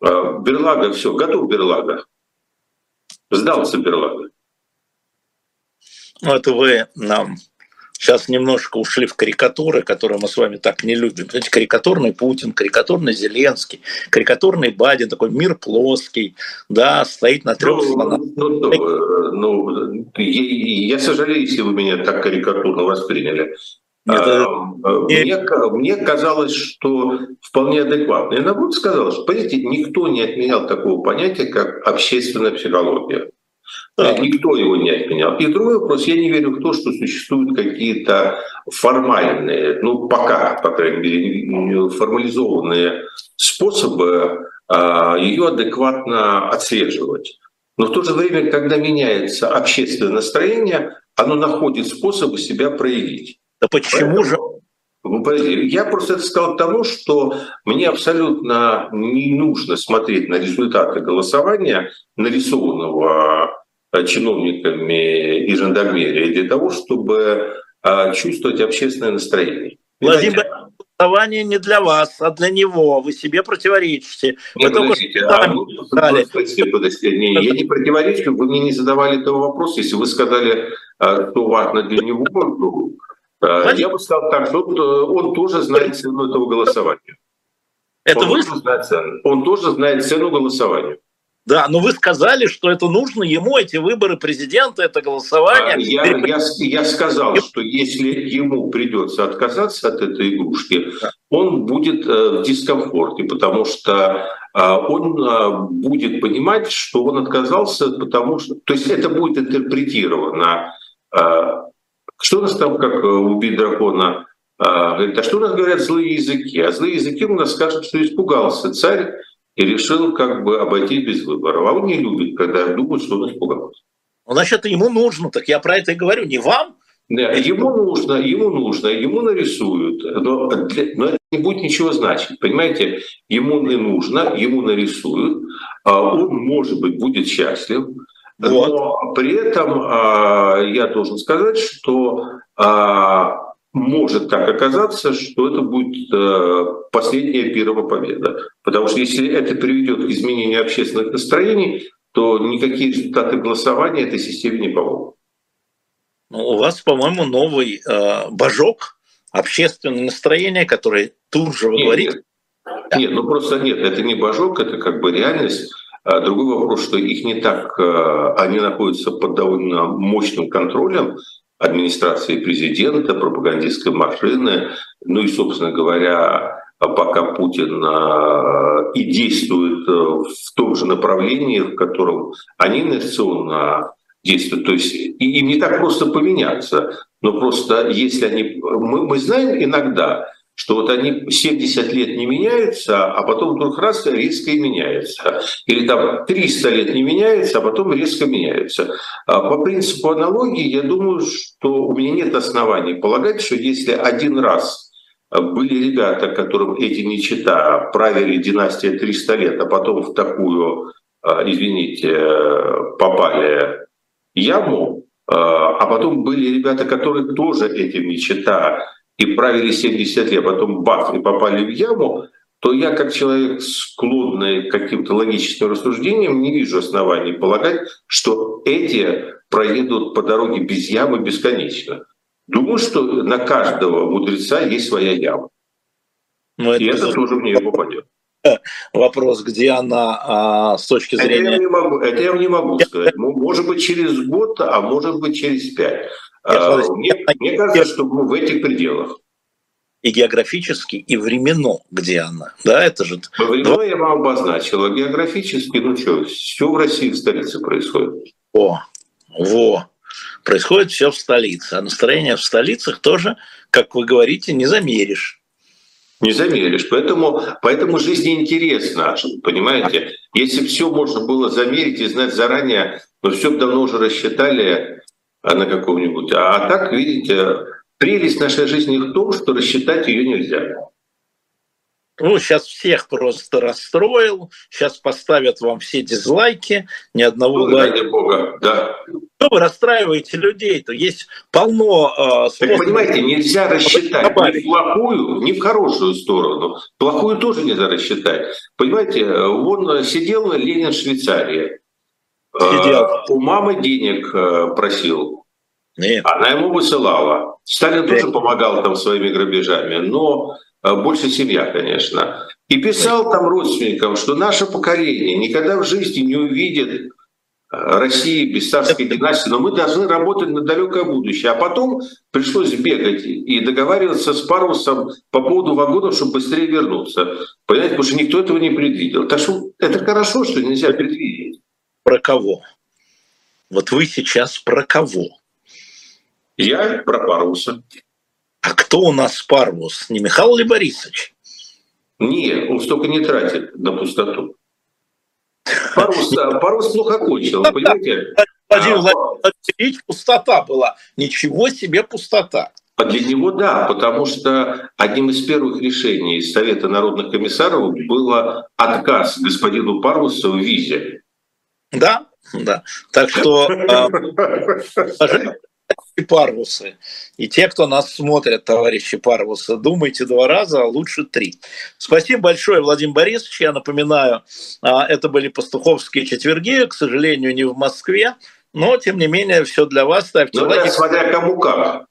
а, Берлага, все, готов Берлага. Сдался Берлага. Это вы нам Сейчас немножко ушли в карикатуры, которые мы с вами так не любим. Знаете, карикатурный Путин, карикатурный Зеленский, карикатурный Бадин, такой мир плоский, да, стоит на трех ну, слонах. Ну, ну, ну, я сожалею, если вы меня так карикатурно восприняли. Это... А, мне, мне казалось, что вполне адекватно. Я наоборот сказал, что, понимаете, никто не отменял такого понятия, как общественная психология. Да. Никто его не отменял. И другой вопрос, я не верю в то, что существуют какие-то формальные, ну пока, по крайней мере, формализованные способы а, ее адекватно отслеживать. Но в то же время, когда меняется общественное настроение, оно находит способы себя проявить. Да почему же я просто это сказал тому, что мне абсолютно не нужно смотреть на результаты голосования, нарисованного Э, чиновниками и жандармерией для того, чтобы э, чувствовать общественное настроение. Владимир, голосование не для вас, а для него. Вы себе противоречите. Вы подождите, а, подождите, подождите. Не, я не противоречу, вы мне не задавали этого вопроса. Если вы сказали, э, что важно для него, то я бы сказал так, что он, он тоже знает цену этого голосования. Это он, вы? Тоже знает цену. он тоже знает цену голосования. Да, но вы сказали, что это нужно ему, эти выборы президента, это голосование. А, я, я, я сказал, что если ему придется отказаться от этой игрушки, он будет э, в дискомфорте, потому что э, он э, будет понимать, что он отказался, потому что... То есть это будет интерпретировано. Что у нас там, как убить дракона? Говорит, а что у нас говорят злые языки? А злые языки у нас скажут, что испугался царь, и решил как бы обойти без выборов. А он не любит, когда думают, что он испугался. Ну, значит, ему нужно, так я про это и говорю, не вам. Да, ему нужно, ему нужно, ему нарисуют, но, для, но это не будет ничего значить, понимаете? Ему не нужно, ему нарисуют, а он, может быть, будет счастлив, вот. но при этом а, я должен сказать, что а, может так оказаться, что это будет э, последняя первая победа. Потому что если это приведет к изменению общественных настроений, то никакие результаты голосования этой системе не помогут. Ну, у вас, по-моему, новый э, божок, общественное настроение, которое тут же вы нет, говорите. Нет. нет, ну просто нет, это не божок, это как бы реальность. А другой вопрос, что их не так, э, они находятся под довольно мощным контролем, администрации президента, пропагандистской машины, ну и, собственно говоря, пока Путин а, и действует э, в том же направлении, в котором они инерционно действуют. То есть им не так просто поменяться, но просто если они... Мы, мы знаем иногда, что вот они 70 лет не меняются, а потом вдруг раз резко и меняются. Или там 300 лет не меняются, а потом резко меняются. А по принципу аналогии, я думаю, что у меня нет оснований полагать, что если один раз были ребята, которым эти не чита, правили династия 300 лет, а потом в такую, а, извините, попали яму, а, а потом были ребята, которые тоже этим не чита, и правили 70 лет, а потом бах, и попали в яму, то я, как человек, склонный к каким-то логическим рассуждениям, не вижу оснований полагать, что эти проедут по дороге без ямы бесконечно. Думаю, что на каждого мудреца есть своя яма. Но и это, это тоже в нее попадет. Вопрос, где она а, с точки зрения... Это я не могу, это я не могу сказать. Может быть, через год, а может быть, через пять. А, мне, мне кажется, что мы в этих пределах. И географически, и временно, где она. Да, это же... Временно я вам обозначил, а географически, ну что, все в России, в столице происходит. О, во. Происходит все в столице. А настроение в столицах тоже, как вы говорите, не замеришь. Не замеришь. Поэтому, поэтому жизнь интересна, понимаете? Если все можно было замерить и знать заранее, но все давно уже рассчитали, на каком-нибудь. А так, видите, прелесть нашей жизни в том, что рассчитать ее нельзя. Ну, сейчас всех просто расстроил. Сейчас поставят вам все дизлайки, ни одного ну, лайка. Ради бога, да. Что вы расстраиваете людей? То есть полно э, Так понимаете, нельзя рассчитать ни в плохую, ни в хорошую сторону. Плохую тоже нельзя рассчитать. Понимаете, он сидел Ленин в Швейцарии. Сидел. Э, у мамы денег э, просил. Нет. Она ему высылала. Сталин Нет. тоже помогал там своими грабежами, но э, больше семья, конечно. И писал Нет. там родственникам, что наше поколение никогда в жизни не увидит России без царской династии, но мы должны работать на далекое будущее. А потом пришлось бегать и договариваться с Парусом по поводу вагонов, чтобы быстрее вернуться. Понимаете, потому что никто этого не предвидел. Так что это хорошо, что нельзя предвидеть про кого? Вот вы сейчас про кого? Я про Паруса. А кто у нас Парвус? Не Михаил ли Борисович? Нет, он столько не тратит на пустоту. Парус, Парус плохо кончил, понимаете? Владимир а, Владимирович, пустота была. Ничего себе пустота. А для него да, потому что одним из первых решений Совета народных комиссаров было отказ господину Парусу в визе. Да, да. Так что э, парвусы. И те, кто нас смотрят, товарищи парвусы, думайте два раза, а лучше три. Спасибо большое, Владимир Борисович. Я напоминаю, а, это были пастуховские четверги, к сожалению, не в Москве, но, тем не менее, все для вас. Ставьте ну, лайки. смотря кому как.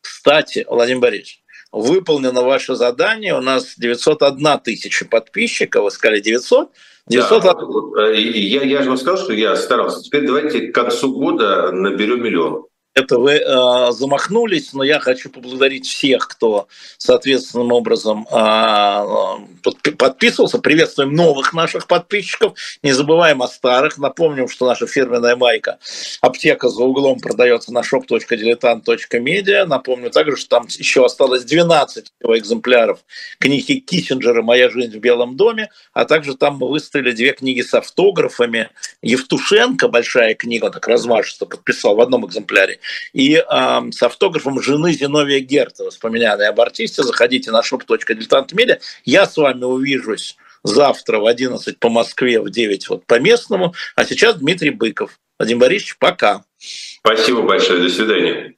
Кстати, Владимир Борисович, выполнено ваше задание. У нас 901 тысяча подписчиков. Вы сказали 900. 900... Да, э, я, я же вам сказал, что я старался. Теперь давайте к концу года наберем миллион это вы э, замахнулись, но я хочу поблагодарить всех, кто соответственным образом э, подписывался. Приветствуем новых наших подписчиков. Не забываем о старых. Напомним, что наша фирменная майка «Аптека за углом» продается на shop.diletant.media. Напомню также, что там еще осталось 12 экземпляров книги Киссинджера «Моя жизнь в Белом доме», а также там мы выставили две книги с автографами. Евтушенко, большая книга, так размашисто подписал в одном экземпляре, и э, с автографом жены Зиновия Герта, воспоминания об артисте. Заходите на shop.diletant.media. Я с вами увижусь завтра в 11 по Москве, в 9 вот по местному. А сейчас Дмитрий Быков. Владимир Борисович, пока. Спасибо большое. До свидания.